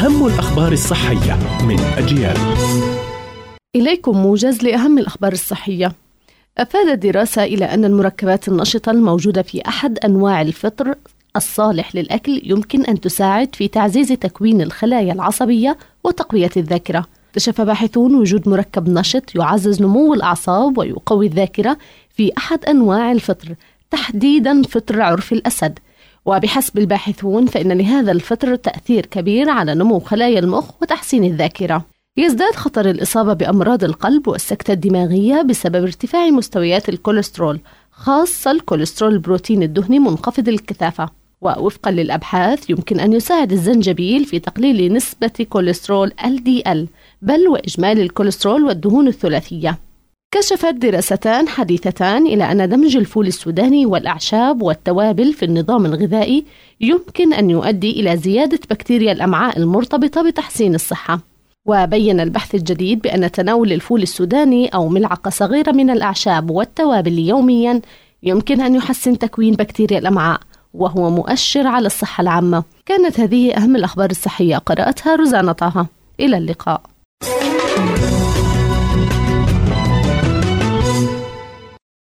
أهم الأخبار الصحية من أجيال إليكم موجز لأهم الأخبار الصحية أفادت دراسة إلى أن المركبات النشطة الموجودة في أحد أنواع الفطر الصالح للأكل يمكن أن تساعد في تعزيز تكوين الخلايا العصبية وتقوية الذاكرة. اكتشف باحثون وجود مركب نشط يعزز نمو الأعصاب ويقوي الذاكرة في أحد أنواع الفطر، تحديدا فطر عرف الأسد. وبحسب الباحثون فإن لهذا الفطر تأثير كبير على نمو خلايا المخ وتحسين الذاكرة. يزداد خطر الإصابة بأمراض القلب والسكتة الدماغية بسبب ارتفاع مستويات الكوليسترول خاصة الكوليسترول البروتين الدهني منخفض الكثافة ووفقا للأبحاث يمكن أن يساعد الزنجبيل في تقليل نسبة كوليسترول LDL بل وإجمالي الكوليسترول والدهون الثلاثية كشفت دراستان حديثتان إلى أن دمج الفول السوداني والأعشاب والتوابل في النظام الغذائي يمكن أن يؤدي إلى زيادة بكتيريا الأمعاء المرتبطة بتحسين الصحة. وبين البحث الجديد بأن تناول الفول السوداني أو ملعقة صغيرة من الأعشاب والتوابل يوميا يمكن أن يحسن تكوين بكتيريا الأمعاء وهو مؤشر على الصحة العامة. كانت هذه أهم الأخبار الصحية. قرأتها روزانا طه. إلى اللقاء.